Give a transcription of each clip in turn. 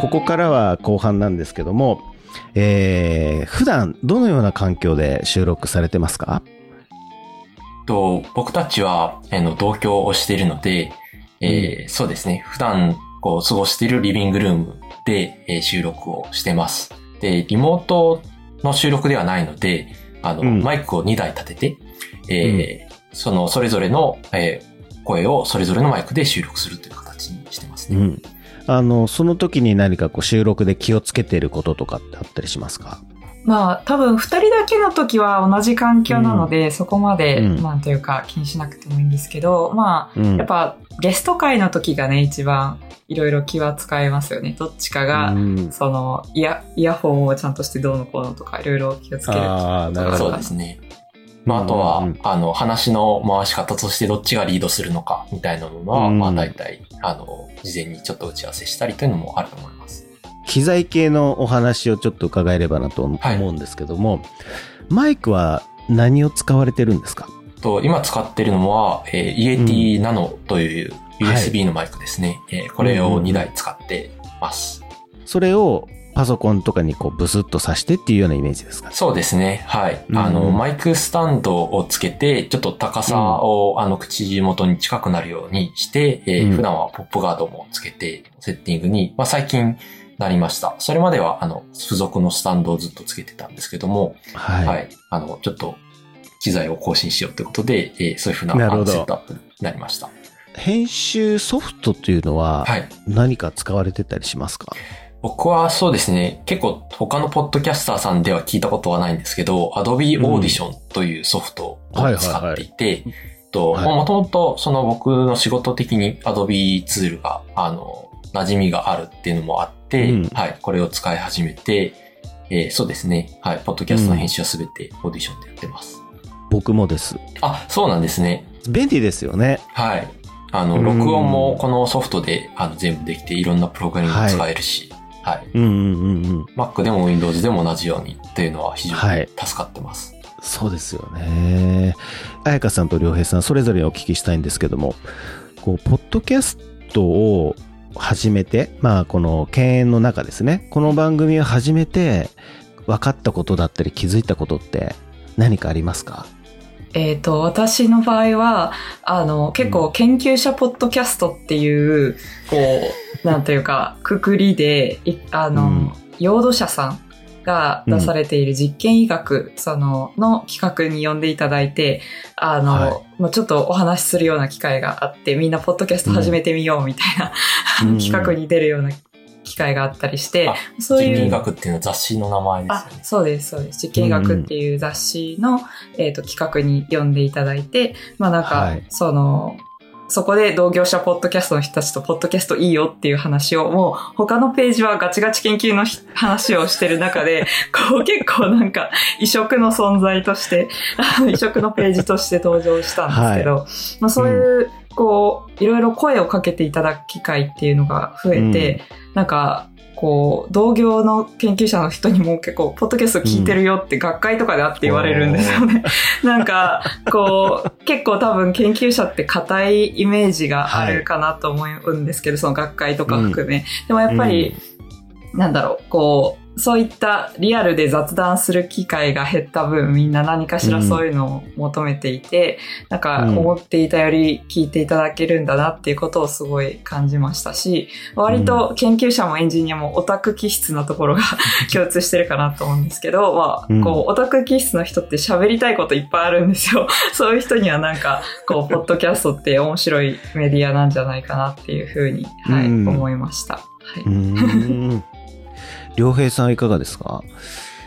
ここからは後半なんですけども、えー、普段どのような環境で収録されてますか？と僕たちは、あの、同居をしているので、えー、そうですね。普段、こう、過ごしているリビングルームで、えー、収録をしてます。で、リモートの収録ではないので、あの、うん、マイクを2台立てて、えー、うん、その、それぞれの、えー、声をそれぞれのマイクで収録するという形にしてますね。うん。あの、その時に何かこう収録で気をつけていることとかってあったりしますか？まあ、多分二人だけの時は同じ環境なので、うん、そこまで、うん、まあというか気にしなくてもいいんですけど、まあ、うん、やっぱゲスト会の時がね、一番いろいろ気は使えますよね。どっちかが、その、イヤ、イヤホンをちゃんとしてどうのこうのとか、いろいろ気をつけるああ、なるほど。そうですね。まあ、あとは、あの、話の回し方としてどっちがリードするのか、みたいなのは、まあ、大体、あの、事前にちょっと打ち合わせしたりというのもあると思います。機材系のお話をちょっと伺えればなと思うんですけども、はい、マイクは何を使われてるんですか？と今使ってるのは、えー、イエティナノという USB のマイクですね。はい、えー、これを2台使ってます。それをパソコンとかにこうブスッと挿してっていうようなイメージですかそうですね。はい。あの、マイクスタンドをつけて、ちょっと高さを、あの、口元に近くなるようにして、えー、普段はポップガードもつけて、セッティングに、まあ最近、なりました。それまでは、あの、付属のスタンドをずっとつけてたんですけども、はい。はい、あの、ちょっと、機材を更新しようということで、えー、そういうふうなセットアップになりました。編集ソフトというのは、はい。何か使われてたりしますか、僕はそうですね、結構他のポッドキャスターさんでは聞いたことはないんですけど、Adobe Audition というソフトを使っていて、と、もともとその僕の仕事的に Adobe ツールが、あの、馴染みがあるっていうのもあって、うん、はい、これを使い始めて、えー、そうですね。はい、ポッドキャストの編集はすべてオーディションでやってます。僕もです。あ、そうなんですね。便利ですよね。はい。あの、録音もこのソフトであの全部できて、いろんなプログラムも使えるし、はい。はい、うんうんうんうん。Mac でも Windows でも同じようにっていうのは非常に助かってます。はい、そうですよね。彩香さんと良平さん、それぞれお聞きしたいんですけども、こう、ポッドキャストを始めて、まあこの犬猿の中ですね、この番組を始めて分かったことだったり気づいたことって何かありますか？えっ、ー、と、私の場合は、あの、結構研究者ポッドキャストっていう、こう、なんというか、くくりで、あの、うん、用土者さんが出されている実験医学、その、の企画に呼んでいただいて、あの、はい、もうちょっとお話しするような機会があって、みんなポッドキャスト始めてみようみたいな、うん、企画に出るような機会があったりして、そういう。実験医学っていうのは雑誌の名前ですよね。そうです、そうです。実験医学っていう雑誌の、うん、えっ、ー、と、企画に呼んでいただいて、まあなんか、はい、その、そこで同業者ポッドキャストの人たちとポッドキャストいいよっていう話を、もう他のページはガチガチ研究の話をしてる中で、こう結構なんか異色の存在として、異色のページとして登場したんですけど、はい、まあそういう、うん、こう、いろいろ声をかけていただく機会っていうのが増えて、うん、なんか、こう、同業の研究者の人にも結構、ポッドキャスト聞いてるよって学会とかであって言われるんですよね。うん、なんか、こう、結構多分研究者って硬いイメージがあるかなと思うんですけど、はい、その学会とか含め。うん、でもやっぱり、うん、なんだろう、こう、そういったリアルで雑談する機会が減った分、みんな何かしらそういうのを求めていて、うん、なんか思っていたより聞いていただけるんだなっていうことをすごい感じましたし、割と研究者もエンジニアもオタク気質なところが 共通してるかなと思うんですけど、まあ、こう、オタク気質の人って喋りたいこといっぱいあるんですよ。そういう人にはなんか、こう、ポッドキャストって面白いメディアなんじゃないかなっていうふうに、はい、思いました。はい。良平さんいかがですか？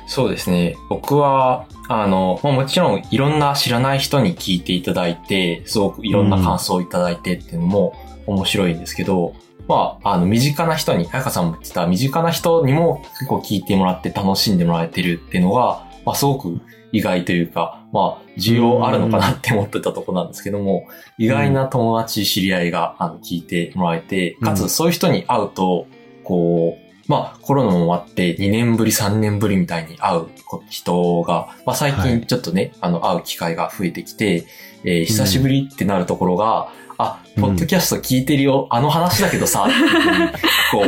そうですね。僕は、あの、まあ、もちろんいろんな知らない人に聞いていただいて、すごくいろんな感想をいただいてっていうのも面白いんですけど、うん、まあ、あの、身近な人に、彩香さんも言ってた身近な人にも結構聞いてもらって楽しんでもらえてるっていうのが、まあ、すごく意外というか、まあ、需要あるのかなって思ってたとこなんですけども、意外な友達、知り合いが、あの、聞いてもらえて、かつそういう人に会うと、こう、まあコロナも終わって2年ぶり3年ぶりみたいに会う人が、まあ最近ちょっとね、はい、あの会う機会が増えてきて、えー、久しぶりってなるところが、うん、あ、ポッドキャスト聞いてるよ、うん、あの話だけどさ、構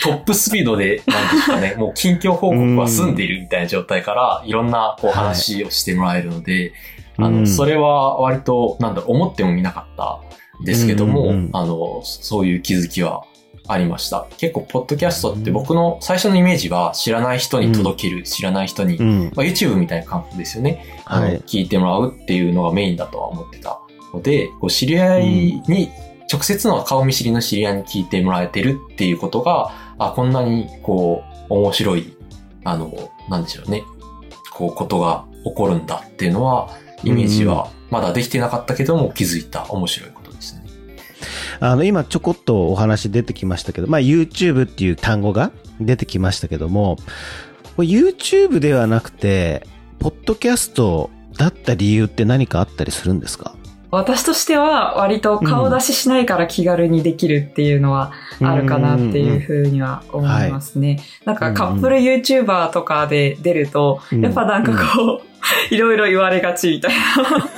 トップスピードで、なんですかね、もう近況報告は済んでいるみたいな状態から、いろんなこう話をしてもらえるので、あの、うん。それは割と、なんだろう、思ってもみなかったんですけども、うんうんうん。あの、そういう気づきはありました。結構、ポッドキャストって僕の最初のイメージは知らない人に届ける、知らない人に、うん。まあ、YouTube みたいな感覚ですよね。はい。聞いてもらうっていうのがメインだとは思ってたので、こう知り合いに、直接の顔見知りの知り合いに聞いてもらえてるっていうことが、あ、こんなにこう、面白い、あの、なんでしょうね。こう、ことが起こるんだっていうのは、イメージはまだできてなかったけども気づいた面白いこ。あの、今ちょこっとお話出てきましたけど、まあ YouTube っていう単語が出てきましたけども、YouTube ではなくて、ポッドキャストだった理由って何かあったりするんですか？私としては割と顔出ししないから気軽にできるっていうのはあるかなっていうふうには思いますね。なんかカップル YouTuber とかで出ると、うん。やっぱなんかこう、いろいろ言われがちみたいな。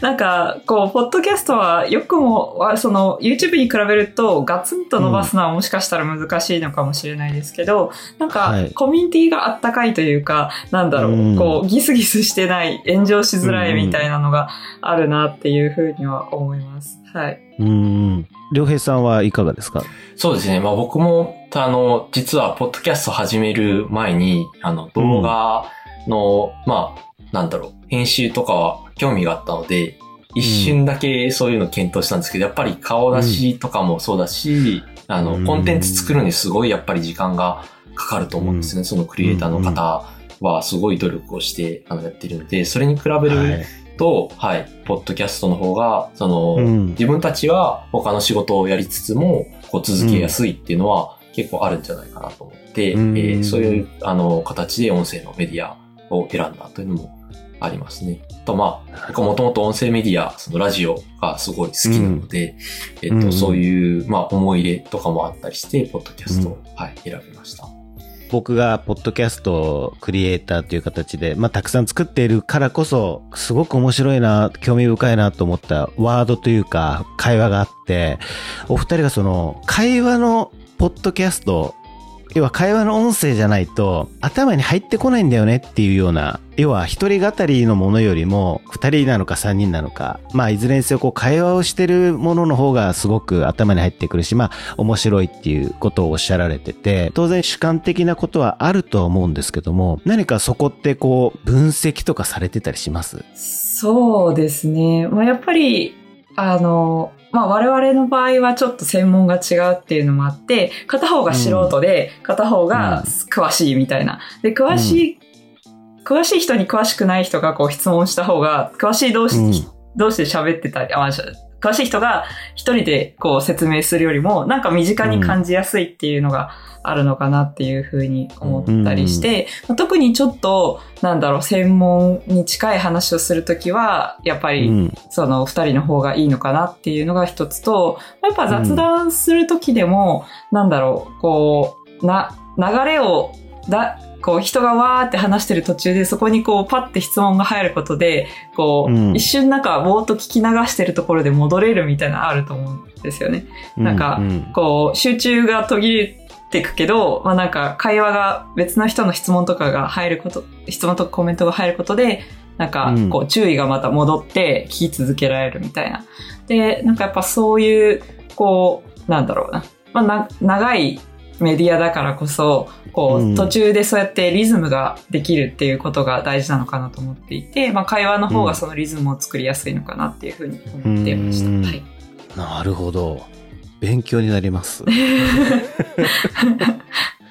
なんか、こう、ポッドキャストは、よくも、はその、YouTube に比べると、ガツンと伸ばすのはもしかしたら難しいのかもしれないですけど、なんかはい、コミュニティがあったかいというか、なんだろうんう、こう、ギスギスしてない、炎上しづらいみたいなのがあるなっていうふうには思います。はい。うん。良平さんはいかがですか？そうですね。まあ僕も、あの、実は、ポッドキャスト始める前に、あの、動画の、まあ、なんだろう、編集とかは興味があったので、一瞬だけそういうの検討したんですけど、やっぱり顔出しとかもそうだし、あの、うん。コンテンツ作るのにすごいやっぱり時間がかかると思うんですね。そのクリエイターの方はすごい努力をして、あの、やってるので、それに比べると、はい、ポッドキャストの方が、その、うん。自分たちは他の仕事をやりつつも、こう続けやすいっていうのは結構あるんじゃないかなと思って、うん。えーそういう、あの、形で音声のメディアを選んだというのもありますね。と、まあ、もともと音声メディア、そのラジオがすごい好きなので、えっと、うんそういう、まあ、思い入れとかもあったりして、ポッドキャストを、はい、選びました。僕がポッドキャストクリエイターという形で、まあ、たくさん作っているからこそ、すごく面白いな、興味深いなと思ったワードというか、会話があって、お二人がその、会話のポッドキャスト、要は会話の音声じゃないと頭に入ってこないんだよねっていうような、要は一人語りのものよりも二人なのか三人なのか、まあいずれにせよこう会話をしてるものの方がすごく頭に入ってくるし、まあ面白いっていうことをおっしゃられてて、当然主観的なことはあるとは思うんですけども、何かそこってこう分析とかされてたりします？そうですね。まあ、やっぱり、あの、まあ、我々の場合はちょっと専門が違うっていうのもあって、片方が素人で、片方が詳しいみたいな。で、詳しい、詳しい人に詳しくない人がこう質問した方が、詳しい同士、うん。同士で喋ってたり、あ、まあ詳しい人が一人でこう説明するよりも、なんか身近に感じやすいっていうのがあるのかなっていうふうに思ったりして、まあ特にちょっと、なんだろう、専門に近い話をするときは、やっぱり、うん。その二人の方がいいのかなっていうのが一つと、やっぱ雑談するときでも、なんだろう、こう、な、流れを、だ、こう人がわーって話してる途中でそこにこうパッて質問が入ることで、こう、うん一瞬なんかぼーっと聞き流してるところで戻れるみたいなのあると思うんですよね。なんかうんこう、集中が途切れてくけど、まあなんか会話が別の人の質問とかが入ること、質問とかコメントが入ることで、なんかうんこう注意がまた戻って聞き続けられるみたいな。で、なんかやっぱそういう、こう、なんだろうな。まあな、長いメディアだからこそ、こうんう、途中でそうやってリズムができるっていうことが大事なのかなと思っていて、まあ会話の方がそのリズムを作りやすいのかなっていうふうに思ってました。うんはい。なるほど。勉強になります。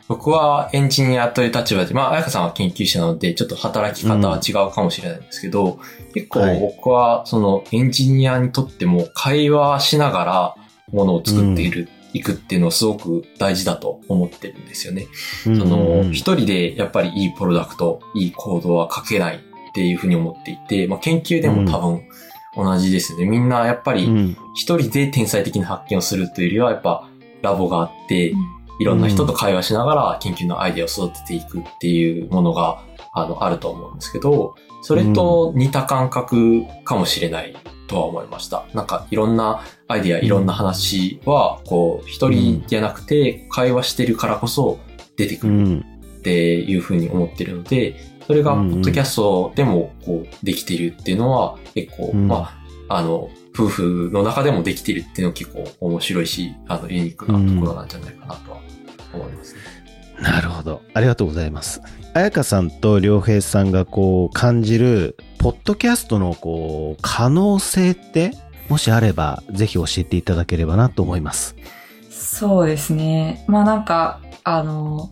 僕はエンジニアという立場で、まあ、彩香さんは研究者なので、ちょっと働き方は違うかもしれないんですけど、結構はい僕は、そのエンジニアにとっても会話しながらものを作っている、いくっていうのはすごく大事だと思ってるんですよね。そその、一人でやっぱりいいプロダクト、いいコードは書けないっていうふうに思っていて、まあ、研究でも多分同じですね。みんなやっぱりうん。一人で天才的な発見をするというよりは、やっぱラボがあって、いろんな人と会話しながら研究のアイデアを育てていくっていうものが、あの、あると思うんですけど、それと似た感覚かもしれないとは思いました。なんかいろんなアイディア、いろんな話は、こう、一人じゃなくて会話してるからこそ出てくるうん。っていうふうに思ってるので、それがポッドキャストでもこうできてるっていうのは結構、うんまあ、あの、夫婦の中でもできてるっていうのは結構面白いし、あの、ユニークなところなんじゃないかなとは思いますね。なるほど。ありがとうございます。彩香さんと良平さんがこう感じる、ポッドキャストのこう、可能性って、もしあれば、ぜひ教えていただければなと思います。そうですね。まあなんか、あの、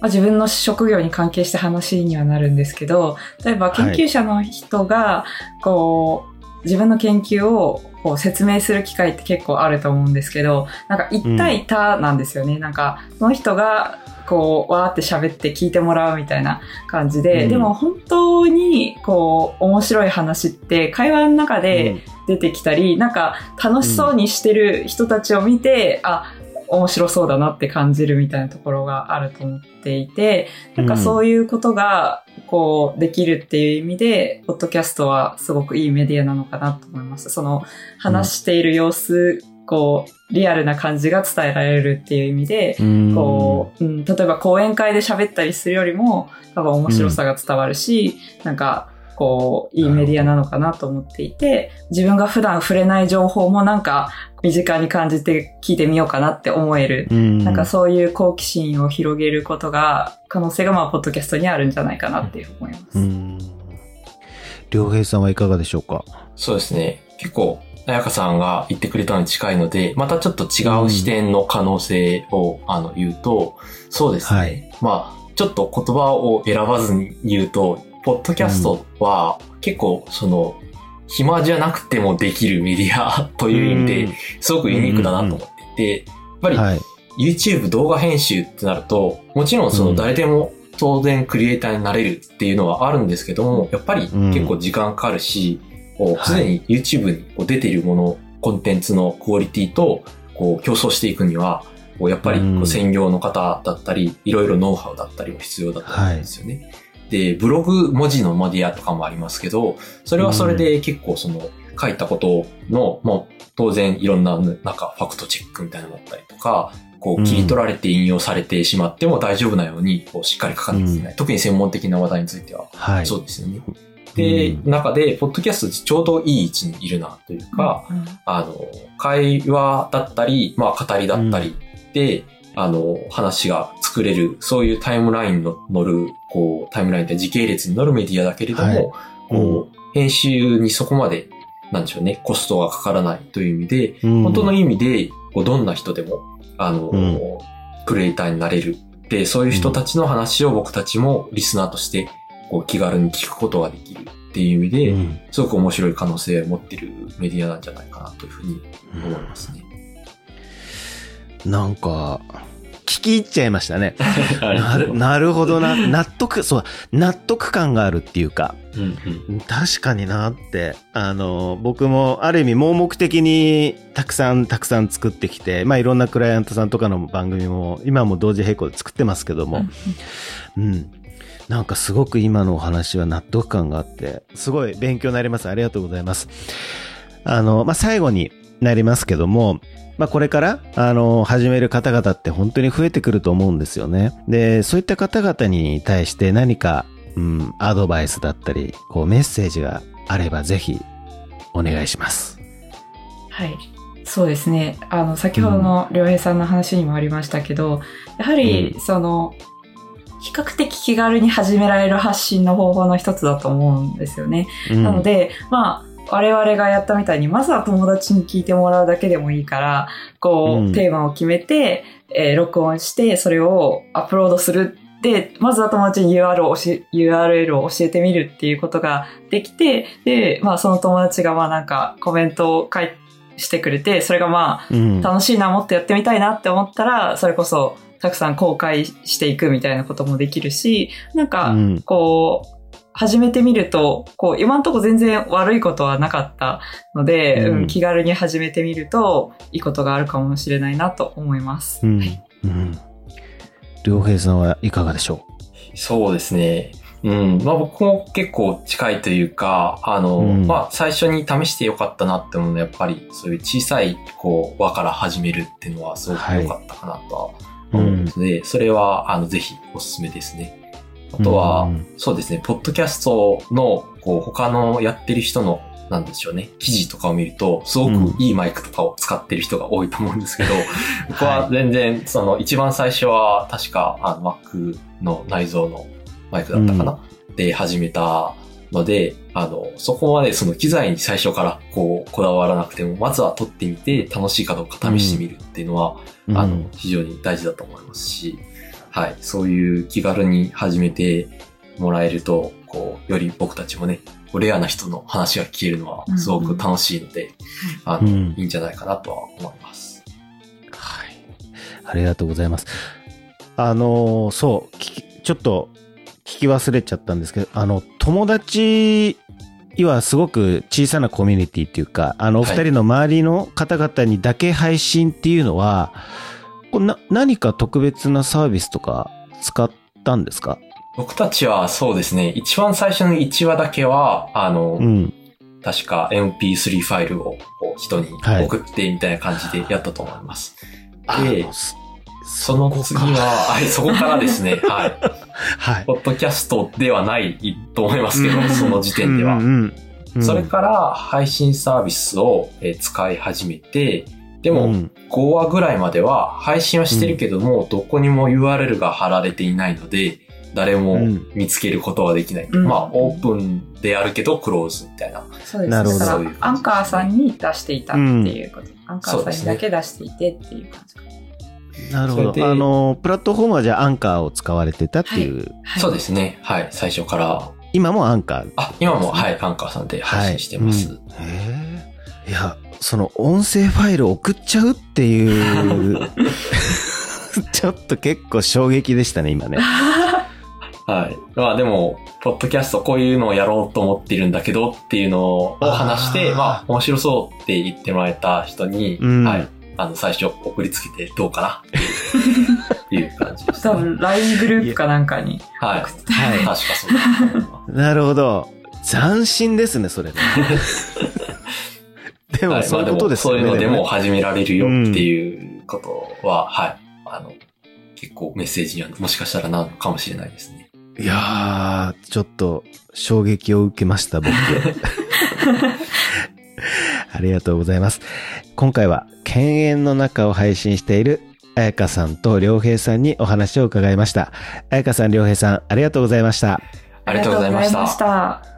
まあ、自分の職業に関係した話にはなるんですけど、例えば研究者の人が、こう、自分の研究をこう説明する機会って結構あると思うんですけど、なんか一対多なんですよね。なんか、その人が、こう、わーって喋って聞いてもらうみたいな感じで、うん。でも本当に、こう、面白い話って会話の中で出てきたり、なんか楽しそうにしてる人たちを見て、あ、面白そうだなって感じるみたいなところがあると思っていて、なんかそういうことが、こう、できるっていう意味で、ポッドキャストはすごくいいメディアなのかなと思います。その、話している様子、こう、リアルな感じが伝えられるっていう意味で、うんこう、うん、例えば講演会で喋ったりするよりも、多分面白さが伝わるし、なんか、こう、いいメディアなのかなと思っていて、自分が普段触れない情報もなんか、身近に感じて聞いてみようかなって思える。うんなんかそういう好奇心を広げることが、可能性がまあ、ポッドキャストにあるんじゃないかなっていう思います。うん。良平さんはいかがでしょうか？そうですね。結構、彩香さんが言ってくれたのに近いので、またちょっと違う視点の可能性を、あの言うと、そうですね。はい。まあ、ちょっと言葉を選ばずに言うと、ポッドキャストは結構その、暇じゃなくてもできるメディア という意味で、すごくユニークだなと思っていて、やっぱりはい。YouTube 動画編集ってなると、もちろんその誰でも当然クリエイターになれるっていうのはあるんですけども、やっぱり結構時間かかるし、こう、はいすでに YouTube にこう出ているもの、コンテンツのクオリティと、こう、競争していくには、こうやっぱりこう専業の方だったり、いろいろノウハウだったりも必要だと思うんですよね。で、ブログ文字のメディアとかもありますけど、それはそれで結構その、書いたことの、もう当然いろんな、なんかファクトチェックみたいなのだったりとか、こううん切り取られて引用されてしまっても大丈夫なように、こうしっかり書かなきゃいけない。特に専門的な話題については、はい。そうですよね。で、うん。中で、ポッドキャストちょうどいい位置にいるなというか、うんあの、会話だったり、まあ語りだったりで、あの、話が作れる、そういうタイムラインの乗る、こう、タイムラインで時系列に乗るメディアだけれども、はい。こう、編集にそこまで、なんでしょうね、コストがかからないという意味で、うん。本当の意味で、こうどんな人でも、あの、うん。クリエイターになれる。で、そういう人たちの話を僕たちもリスナーとして、こう気軽に聞くことができるっていう意味で、うんすごく面白い可能性を持ってるメディアなんじゃないかなというふうに思いますね。なんか、聞き入っちゃいましたね。なる、なるほどな。納得、そう、納得感があるっていうか、うんうん確かになって、あの、僕もある意味盲目的にたくさんたくさん作ってきて、まあいろんなクライアントさんとかの番組も今も同時並行で作ってますけども、うん。なんかすごく今のお話は納得感があって、すごい勉強になります。ありがとうございます。あの、まあ最後になりますけども、まあこれから、あの、始める方々って本当に増えてくると思うんですよね。で、そういった方々に対して何か、うん、アドバイスだったり、こうメッセージがあればぜひお願いします。はい。そうですね。あの、先ほどの良平さんの話にもありましたけど、やはり、うその、比較的気軽に始められる発信の方法の一つだと思うんですよね。うんなの、で、まあ、我々がやったみたいに、まずは友達に聞いてもらうだけでもいいから、こう、うんテーマを決めて、えー録音して、それをアップロードする。で、まずは友達に URL を教え URL を教えてみるっていうことができて、で、まあ、その友達がまあなんかコメントを書いしてくれて、それがまあ、うん、楽しいな、もっとやってみたいなって思ったら、それこそ、たくさん公開していくみたいなこともできるし、なんか、うんこう、始めてみると、こう、今んとこ全然悪いことはなかったので、うんうん気軽に始めてみると、いいことがあるかもしれないなと思います。うん。うん。良平さんはいかがでしょそうですね。うん。まあ僕も結構近いというか、あの、うん、まあ最初に試してよかったなって思うのはやっぱりそういう小さいこう輪から始めるっていうのはすごく良かったかなとは思うので、うん、それはあのぜひおすすめですね。あとは、うん、そうですね、ポッドキャストのこう他のやってる人のなん。でしょうね、記事とかを見ると、すごくいいマイクとかを使ってる人が多いと思うん。ですけど、僕は全然、その、一番最初は、確か、あの、Mac の内蔵のマイクだったかな、で始めたので、あの、そこまでその機材に最初からこう、こだわらなくても、まずは撮ってみて楽しいかどうか試してみるっていうのは、うん、あの、非常に大事だと思いますし、はい、そういう気軽に始めてもらえると、こう、より僕たちもね、レアな人の話が聞けるのはすごく楽しいので、うんうん、あの、うん、いいんじゃないかなとは思います。はい。ありがとうございます。あの、そう、ちょっと聞き忘れちゃったんですけど、あの、友達はすごく小さなコミュニティっていうか、あの、お二人の周りの方々にだけ配信っていうのは、こな何か特別なサービスとか使ったんですか？僕たちはそうですね、一番最初の1話だけは、あの、うん、確か MP3 ファイルを人に送ってみたいな感じでやったと思います。はい、で、その次は、はい、そこからですね、はい。はい。ポッドキャストではないと思いますけど、その時点では。うんうん、それから配信サービスを使い始めて、でも、5話ぐらいまでは配信はしてるけども、どこにも URL が貼られていないので、誰も見つけることはできない。うん、まあ、オープンであるけど、クローズみたいな。そうです。なるほど。アンカーさんに出していたっていうこと。うん、アンカーさんにだけ出していてっていう感じか。なるほど。あの、プラットフォームはじゃあアンカーを使われてたっていう。はいはい、そうですね。はい。最初から。今もアンカー、あ、今も、はい、アンカーさんで配信してます。はい、うん、へえ。いや、その音声ファイル送っちゃうっていう ちょっと結構衝撃でしたね、今ね。はい。まあでも、ポッドキャストこういうのをやろうと思ってるんだけどっていうのを話して、まあ面白そうって言ってもらえた人に、うん、はい。あの、最初送りつけてどうかな？っていう感じです、ね。多分 LINE グループかなんかに。はい。はい。確かそうだなるほど。斬新ですね、それ、ね。でも、そういうことですね。そういうのでも始められるよっていうことは、うん、はい。あの、結構メッセージにはもしかしたらなのかもしれないですね。いやー、ちょっと衝撃を受けました、僕。ありがとうございます。今回は、犬猿の中を配信している、彩香さんと良平さんにお話を伺いました。彩香さん、良平さん、ありがとうございました。ありがとうございました。